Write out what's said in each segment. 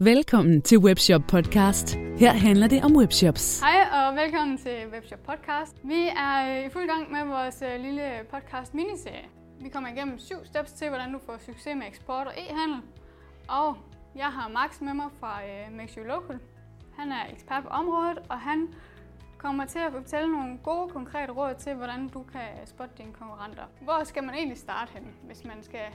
Velkommen til Webshop Podcast. Her handler det om webshops. Hej og velkommen til Webshop Podcast. Vi er øh, i fuld gang med vores øh, lille podcast miniserie. Vi kommer igennem syv steps til, hvordan du får succes med eksport og e-handel. Og jeg har Max med mig fra øh, Make You Local. Han er ekspert på området, og han kommer til at fortælle nogle gode, konkrete råd til, hvordan du kan spotte dine konkurrenter. Hvor skal man egentlig starte hen, hvis man skal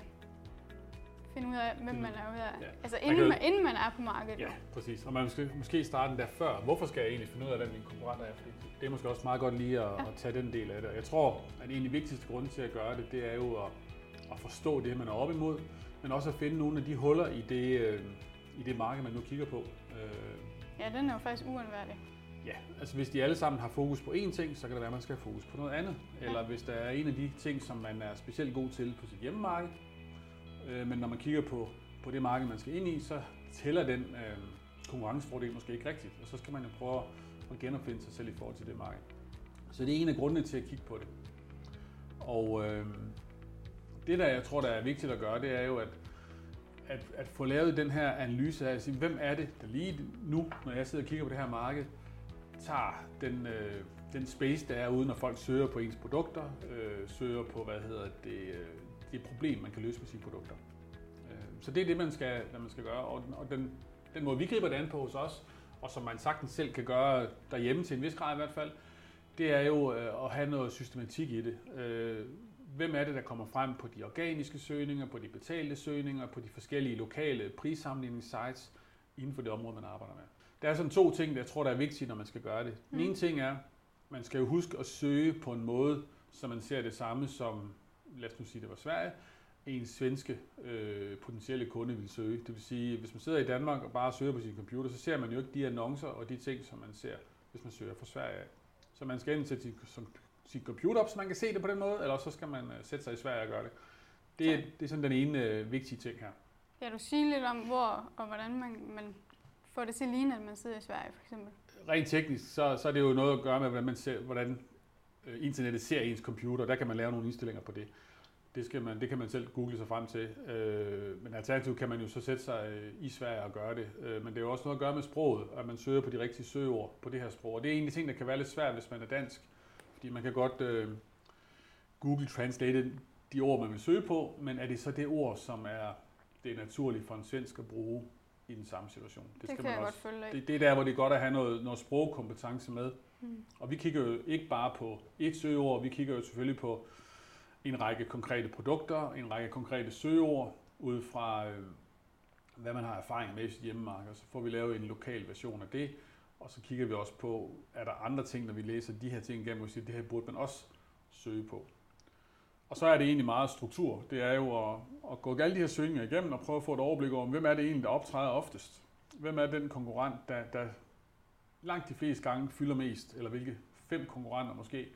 finde ud af, hvem man er ude af. Ja. Altså inden man, inden man er på markedet. Ja, præcis. Og man skal måske starte der før. Hvorfor skal jeg egentlig finde ud af, hvem mine konkurrenter er? Fordi det er måske også meget godt lige at, ja. at tage den del af det. Jeg tror, at en af de vigtigste grunde til at gøre det, det er jo at, at forstå det, man er op imod, men også at finde nogle af de huller i det, øh, i det marked, man nu kigger på. Øh, ja, den er jo faktisk uundværlig. Ja, altså hvis de alle sammen har fokus på én ting, så kan det være, at man skal have fokus på noget andet. Ja. Eller hvis der er en af de ting, som man er specielt god til på sit hjemmemarked, Øh, men når man kigger på, på det marked, man skal ind i, så tæller den øh, konkurrencefordel måske ikke rigtigt. Og så skal man jo prøve at genopfinde sig selv i forhold til det marked. Så det er en af grundene til at kigge på det. Og øh, det, der jeg tror, der er vigtigt at gøre, det er jo at, at, at få lavet den her analyse af at sige, hvem er det, der lige nu, når jeg sidder og kigger på det her marked, tager den, øh, den space, der er ude, når folk søger på ens produkter, øh, søger på, hvad hedder det, øh, det problem, man kan løse med sine produkter. Øh, så det er det, man skal, man skal gøre. Og den, den måde, vi griber det an på hos os, og som man sagtens selv kan gøre derhjemme til en vis grad i hvert fald, det er jo øh, at have noget systematik i det. Øh, hvem er det, der kommer frem på de organiske søgninger, på de betalte søgninger, på de forskellige lokale prissammenligningssites inden for det område, man arbejder med. Der er sådan to ting, der jeg tror, der er vigtige, når man skal gøre det. Den ene mm. ting er, man skal jo huske at søge på en måde, så man ser det samme som lad os nu sige, det var Sverige, en svenske øh, potentielle kunde vil søge. Det vil sige, hvis man sidder i Danmark og bare søger på sin computer, så ser man jo ikke de annoncer og de ting, som man ser, hvis man søger fra Sverige. Så man skal ind til sin, sin computer op, så man kan se det på den måde, eller så skal man øh, sætte sig i Sverige og gøre det. Det, er, det er sådan den ene øh, vigtige ting her. Kan du sige lidt om, hvor og hvordan man, man får det til at ligne, at man sidder i Sverige for eksempel? Rent teknisk, så, så er det jo noget at gøre med, hvordan, man ser, hvordan øh, internettet ser ens computer. Der kan man lave nogle indstillinger på det. Det, skal man, det kan man selv google sig frem til. Øh, men alternativt kan man jo så sætte sig øh, i Sverige og gøre det. Øh, men det er jo også noget at gøre med sproget, at man søger på de rigtige søgeord på det her sprog. Og det er egentlig ting, der kan være lidt svært, hvis man er dansk. Fordi man kan godt øh, Google Translate de ord, man vil søge på, men er det så det ord, som er det naturligt for en svensk at bruge i den samme situation? Det, det skal man også, det, det er der, hvor det er godt at have noget, noget sprogkompetence med. Mm. Og vi kigger jo ikke bare på et søgeord, vi kigger jo selvfølgelig på en række konkrete produkter, en række konkrete søgeord, ud fra øh, hvad man har erfaring med i sit hjemmemarked. Så får vi lavet en lokal version af det, og så kigger vi også på, er der andre ting, når vi læser de her ting igennem, og siger, det her burde man også søge på. Og så er det egentlig meget struktur. Det er jo at, at gå alle de her søgninger igennem og prøve at få et overblik over, hvem er det egentlig, der optræder oftest? Hvem er den konkurrent, der, der langt de fleste gange fylder mest, eller hvilke fem konkurrenter måske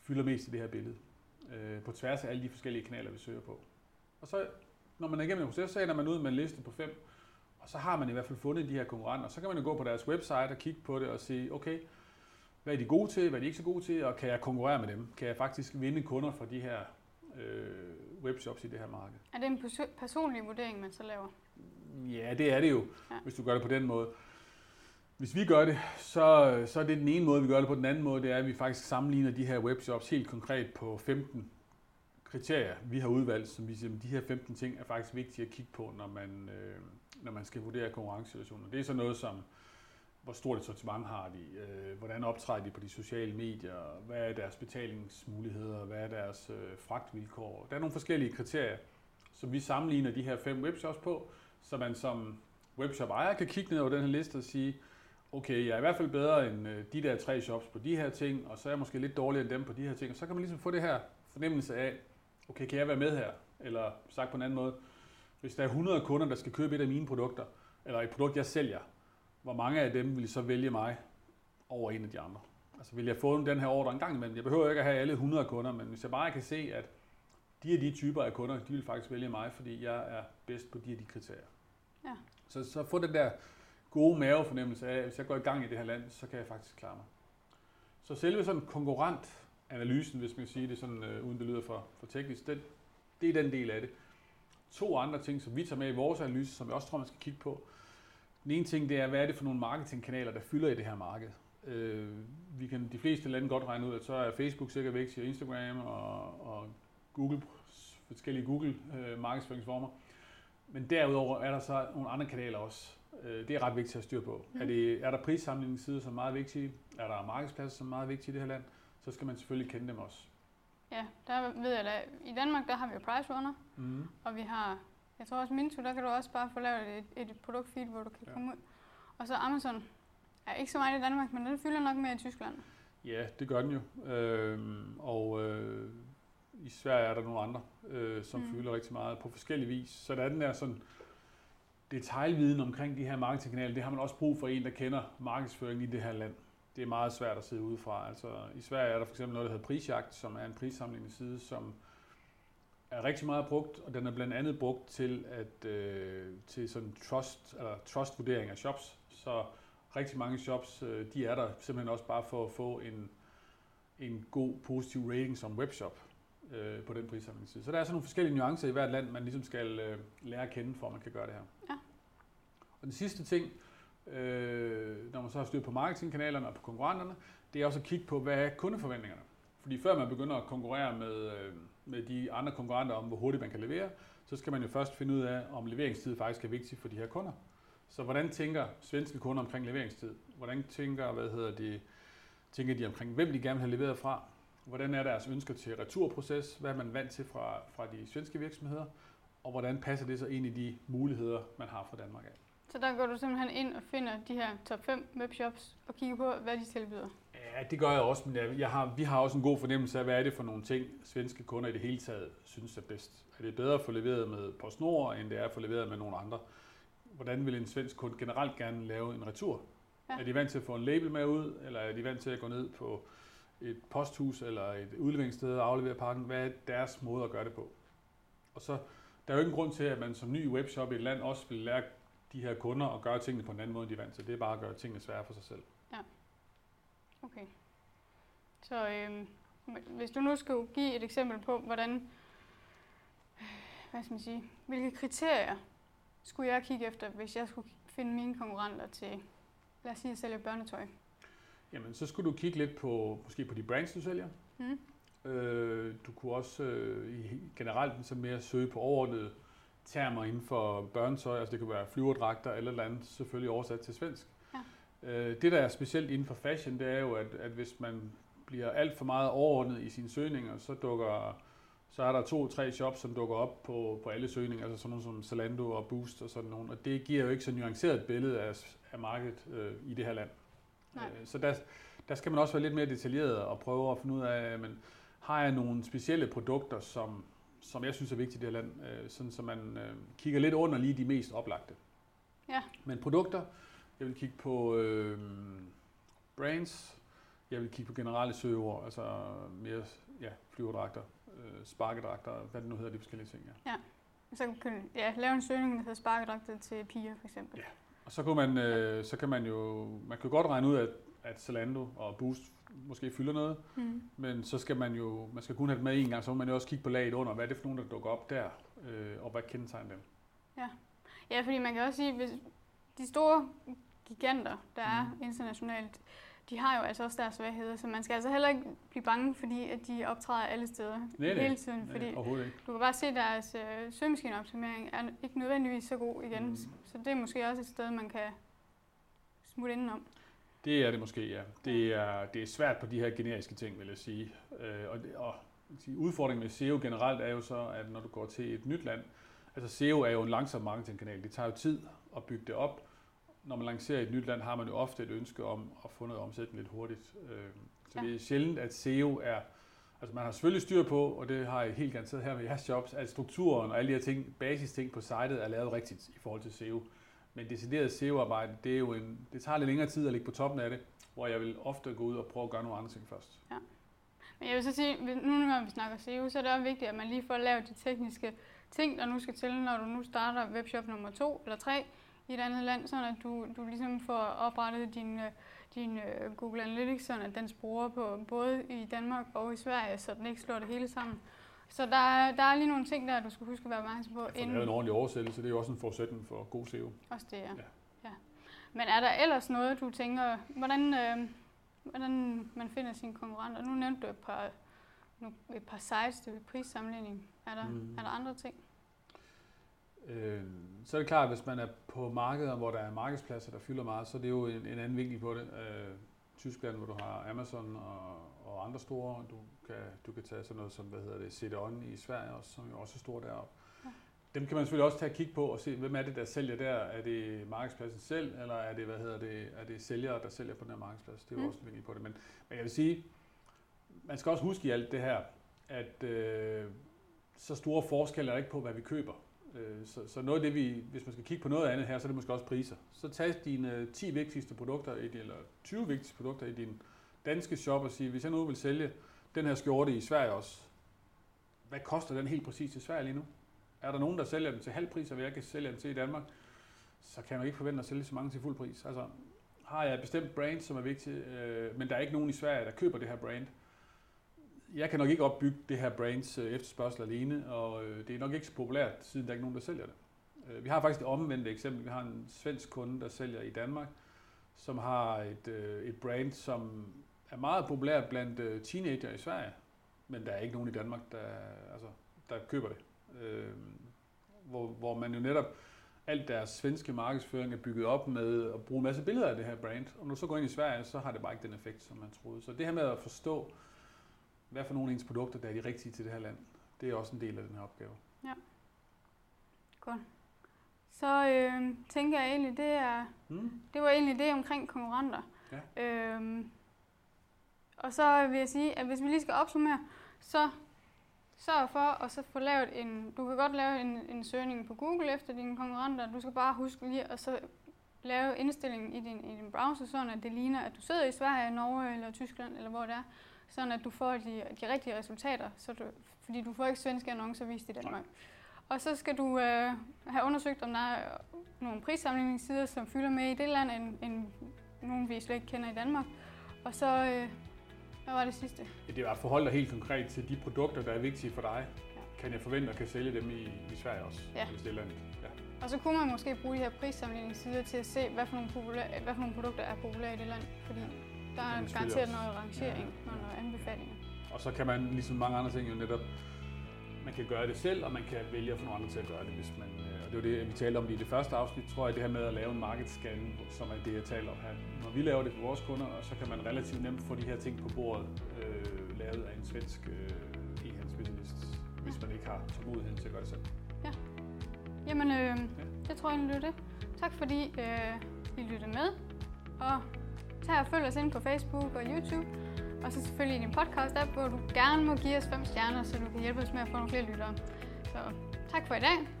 fylder mest i det her billede? Øh, på tværs af alle de forskellige kanaler, vi søger på. Og så, når man er igennem en proces, så ender man ud med en liste på fem, og så har man i hvert fald fundet de her konkurrenter. Så kan man jo gå på deres website og kigge på det og sige, okay, hvad er de gode til, hvad er de ikke så gode til, og kan jeg konkurrere med dem? Kan jeg faktisk vinde kunder fra de her øh, webshops i det her marked? Er det en personlig vurdering, man så laver? Ja, det er det jo, ja. hvis du gør det på den måde. Hvis vi gør det, så, så er det den ene måde, vi gør det på. Den anden måde, det er, at vi faktisk sammenligner de her webshops helt konkret på 15 kriterier, vi har udvalgt, som vi siger, at de her 15 ting er faktisk vigtige at kigge på, når man, øh, når man skal vurdere konkurrencesituationer. Det er så noget som, hvor stort et sortiment har de, øh, hvordan optræder de på de sociale medier, hvad er deres betalingsmuligheder, hvad er deres øh, fragtvilkår. Der er nogle forskellige kriterier, som vi sammenligner de her fem webshops på, så man som webshop ejer kan kigge ned over den her liste og sige, okay, jeg er i hvert fald bedre end øh, de der tre shops på de her ting, og så er jeg måske lidt dårligere end dem på de her ting. Og så kan man ligesom få det her fornemmelse af, okay, kan jeg være med her? Eller sagt på en anden måde, hvis der er 100 kunder, der skal købe et af mine produkter, eller et produkt, jeg sælger, hvor mange af dem vil så vælge mig over en af de andre? Altså vil jeg få den her ordre en gang imellem? Jeg behøver ikke at have alle 100 kunder, men hvis jeg bare kan se, at de af de typer af kunder, de vil faktisk vælge mig, fordi jeg er bedst på de af de kriterier. Ja. Så, så få den der gode mavefornemmelse af, at hvis jeg går i gang i det her land, så kan jeg faktisk klare mig. Så selve sådan konkurrentanalysen, hvis man kan sige det sådan, øh, uden det lyder for, for teknisk, det, det er den del af det. To andre ting, som vi tager med i vores analyse, som jeg også tror, man skal kigge på, Den ene ting, det er, hvad er det for nogle marketingkanaler, der fylder i det her marked? Øh, vi kan de fleste lande godt regne ud, at så er Facebook sikkert væk, og Instagram og, og Google, forskellige Google øh, markedsføringsformer. Men derudover er der så nogle andre kanaler også. Øh, det er ret vigtigt at styre på. Mm. Er, det, er der prissamlingssider, som er meget vigtige? Er der markedspladser, som er meget vigtige i det her land? Så skal man selvfølgelig kende dem også. Ja, der ved jeg da, i Danmark der har vi jo Price Runner, mm. og vi har, jeg tror også Minto, der kan du også bare få lavet et, et produktfeed, hvor du kan ja. komme ud. Og så Amazon er ikke så meget i Danmark, men den fylder nok mere i Tyskland. Ja, det gør den jo. Øhm, og øh, i Sverige er der nogle andre, øh, som mm. fylder rigtig meget på forskellige vis. Så der er den der sådan detaljviden omkring de her marketingkanaler, det har man også brug for en, der kender markedsføringen i det her land. Det er meget svært at sidde udefra. Altså, I Sverige er der for eksempel noget, der hedder Prisjagt, som er en prissamlende side, som er rigtig meget brugt, og den er blandt andet brugt til at øh, til sådan trust eller trust vurdering af shops. Så rigtig mange shops, øh, de er der simpelthen også bare for at få en en god positiv rating som webshop øh, på den prissamlingsside. Så der er sådan nogle forskellige nuancer i hvert land, man ligesom skal øh, lære at kende, for at man kan gøre det her. Ja. Og den sidste ting, øh, når man så har styr på marketingkanalerne og på konkurrenterne, det er også at kigge på, hvad er kundeforventningerne. Fordi før man begynder at konkurrere med, øh, med de andre konkurrenter om, hvor hurtigt man kan levere, så skal man jo først finde ud af, om leveringstid faktisk er vigtig for de her kunder. Så hvordan tænker svenske kunder omkring leveringstid? Hvordan tænker, hvad hedder de, tænker de omkring, hvem de gerne vil have leveret fra? Hvordan er deres ønsker til returproces? Hvad er man vant til fra, fra de svenske virksomheder? Og hvordan passer det så ind i de muligheder, man har fra Danmark af? Så der går du simpelthen ind og finder de her top 5 webshops og kigger på, hvad de tilbyder? Ja, det gør jeg også, men jeg, jeg har, vi har også en god fornemmelse af, hvad er det for nogle ting, svenske kunder i det hele taget synes er bedst. Er det bedre at få leveret med PostNord, end det er at få leveret med nogle andre? Hvordan vil en svensk kunde generelt gerne lave en retur? Ja. Er de vant til at få en label med ud, eller er de vant til at gå ned på et posthus eller et udleveringssted og afleverer pakken? Hvad er deres måde at gøre det på? Og så, der er jo ikke en grund til, at man som ny webshop i et land også vil lære de her kunder at gøre tingene på en anden måde, end de er vant til. Det er bare at gøre tingene svære for sig selv. Ja. Okay. Så øh, hvis du nu skulle give et eksempel på, hvordan, hvad skal man sige, hvilke kriterier skulle jeg kigge efter, hvis jeg skulle finde mine konkurrenter til, lad os sige, at sælge børnetøj? Jamen, så skulle du kigge lidt på, måske på de brands, du sælger. Mm. Øh, du kunne også øh, generelt så mere søge på overordnede termer inden for børnetøj, altså det kan være flyverdragter eller eller andet, selvfølgelig oversat til svensk. Ja. Øh, det, der er specielt inden for fashion, det er jo, at, at hvis man bliver alt for meget overordnet i sine søgninger, så dukker så er der to-tre shops, som dukker op på, på alle søgninger, altså sådan nogle som Zalando og Boost og sådan nogle, og det giver jo ikke så nuanceret et billede af, af markedet øh, i det her land. Nej. Øh, så der, der skal man også være lidt mere detaljeret og prøve at finde ud af, men har jeg nogle specielle produkter, som, som jeg synes er vigtige i det her land, øh, sådan så man øh, kigger lidt under lige de mest oplagte. Ja. Men produkter, jeg vil kigge på øh, brands, jeg vil kigge på generelle søgeord, altså mere ja, flyverdragter, øh, sparkedragter, hvad det nu hedder, de forskellige ting. Ja. ja. Så kan ja, lave en søgning, der hedder sparkedragter til piger, for eksempel. Ja. Og så, kunne man, øh, så kan man jo, man kan godt regne ud, at, at Zalando og Boost måske fylder noget, mm. men så skal man jo, man skal kun have det med en gang, så må man jo også kigge på laget under, hvad er det for nogen, der dukker op der, øh, og hvad kendetegner dem. Ja. ja, fordi man kan også sige, hvis de store giganter, der er mm. internationalt, de har jo altså også deres svagheder, så man skal altså heller ikke blive bange, fordi at de optræder alle steder nej, hele tiden. Nej, fordi ikke. du kan bare se, at deres øh, søgemaskineoptimering er ikke nødvendigvis så god igen. Mm. Så det er måske også et sted, man kan smutte indenom. Det er det måske, ja. Det er, det er svært på de her generiske ting, vil jeg sige. Øh, og, det, og udfordringen med SEO generelt er jo så, at når du går til et nyt land, altså SEO er jo en langsom marketingkanal. Det tager jo tid at bygge det op, når man lancerer et nyt land, har man jo ofte et ønske om at få noget omsætning lidt hurtigt. Øh, så det er sjældent, at SEO er... Altså man har selvfølgelig styr på, og det har jeg helt garanteret her med jeres jobs, at strukturen og alle de her ting, basisting på sitet er lavet rigtigt i forhold til SEO. Men decideret SEO-arbejde, det, er jo en, det tager lidt længere tid at ligge på toppen af det, hvor jeg vil ofte gå ud og prøve at gøre nogle andre ting først. Ja. Men jeg vil så sige, nu når vi snakker SEO, så er det også vigtigt, at man lige får lavet de tekniske ting, der nu skal til, når du nu starter webshop nummer to eller tre, i et andet land, så at du, du ligesom får oprettet din, øh, din uh, Google Analytics, så at den sporer på både i Danmark og i Sverige, så den ikke slår det hele sammen. Så der er, der er lige nogle ting der, du skal huske at være opmærksom på. Ja, inden... en ordentlig oversættelse, det er jo også en forudsætning for god SEO. Også det, ja. ja. ja. Men er der ellers noget, du tænker, hvordan, øh, hvordan man finder sine konkurrenter? Nu nævnte du et par, nu, et par sites til prissammenligning. Er der, mm. er der andre ting? Øh, så er det klart, at hvis man er på markeder, hvor der er markedspladser, der fylder meget, så er det jo en, en anden vinkel på det. Øh, Tyskland, hvor du har Amazon og, og andre store. Du kan, du kan tage sådan noget som, hvad hedder det, CD-ON i Sverige også, som jo også er stor deroppe. Ja. Dem kan man selvfølgelig også tage og kigge på og se, hvem er det, der sælger der? Er det markedspladsen selv, eller er det, hvad hedder det, er det sælgere, der sælger på den her markedsplads? Det er jo mm. også en vinkel på det. Men, men jeg vil sige, man skal også huske i alt det her, at øh, så store forskelle er der ikke på, hvad vi køber. Øh, så, så noget af det, vi, hvis man skal kigge på noget andet her, så er det måske også priser. Så tag dine øh, 10 vigtigste produkter, eller 20 vigtigste produkter i din danske shop og sige, hvis jeg nu vil sælge den her skjorte i Sverige også, hvad koster den helt præcis i Sverige lige nu? Er der nogen, der sælger den til halv pris, og jeg kan sælge den til i Danmark, så kan man ikke forvente at sælge så mange til fuld pris. Altså, har jeg et bestemt brand, som er vigtigt, øh, men der er ikke nogen i Sverige, der køber det her brand, jeg kan nok ikke opbygge det her brands øh, efterspørgsel alene, og øh, det er nok ikke så populært, siden der er ikke nogen, der sælger det. Øh, vi har faktisk det omvendte eksempel. Vi har en svensk kunde, der sælger i Danmark, som har et, et brand, som er meget populært blandt teenager i Sverige, men der er ikke nogen i Danmark, der, altså, der køber det. Hvor, hvor man jo netop, alt deres svenske markedsføring er bygget op med at bruge en masse billeder af det her brand. Og når du så går ind i Sverige, så har det bare ikke den effekt, som man troede. Så det her med at forstå, hvad for nogle af ens produkter, der er de rigtige til det her land. Det er også en del af den her opgave. Ja. Godt. Så øh, tænker jeg egentlig, det er, mm. det var egentlig det omkring konkurrenter. Ja. Øhm, og så vil jeg sige, at hvis vi lige skal opsummere, så sørg for at så få lavet en, du kan godt lave en, en søgning på Google efter dine konkurrenter. Du skal bare huske lige at så lave indstillingen i din, i din browser, sådan at det ligner, at du sidder i Sverige, Norge eller Tyskland, eller hvor det er sådan at du får de, de rigtige resultater, så du, fordi du får ikke svenske annoncer vist i Danmark. Og så skal du øh, have undersøgt, om der er nogle prissamlingssider, som fylder med i det land, end, end nogen vi slet ikke kender i Danmark. Og så, øh, hvad var det sidste? Det er at forholde dig helt konkret til de produkter, der er vigtige for dig. Ja. Kan jeg forvente at kan sælge dem i, i Sverige også, ja. hvis det landet? Ja. Og så kunne man måske bruge de her prissamlingssider til at se, hvad for nogle, populære, hvad for nogle produkter er populære i det land. Fordi der er garanteret noget rangering ja. og noget anbefalinger. Og så kan man, ligesom mange andre ting, jo netop, man kan gøre det selv, og man kan vælge at få nogle andre til at gøre det, hvis man, øh, og det var det, vi talte om i det første afsnit, tror jeg, det her med at lave en markedsscan, som er det, jeg taler om her. Når vi laver det for vores kunder, så kan man relativt nemt få de her ting på bordet, øh, lavet af en svensk øh, e-handelsspecialist, hvis man ikke har tålmodigheden til at gøre det selv. Ja. Jamen, øh, ja. det tror jeg det er det. Tak fordi øh, I lyttede med, og Tag og følg os ind på Facebook og YouTube. Og så selvfølgelig i din podcast-app, hvor du gerne må give os 5 stjerner, så du kan hjælpe os med at få nogle flere lyttere. Så tak for i dag.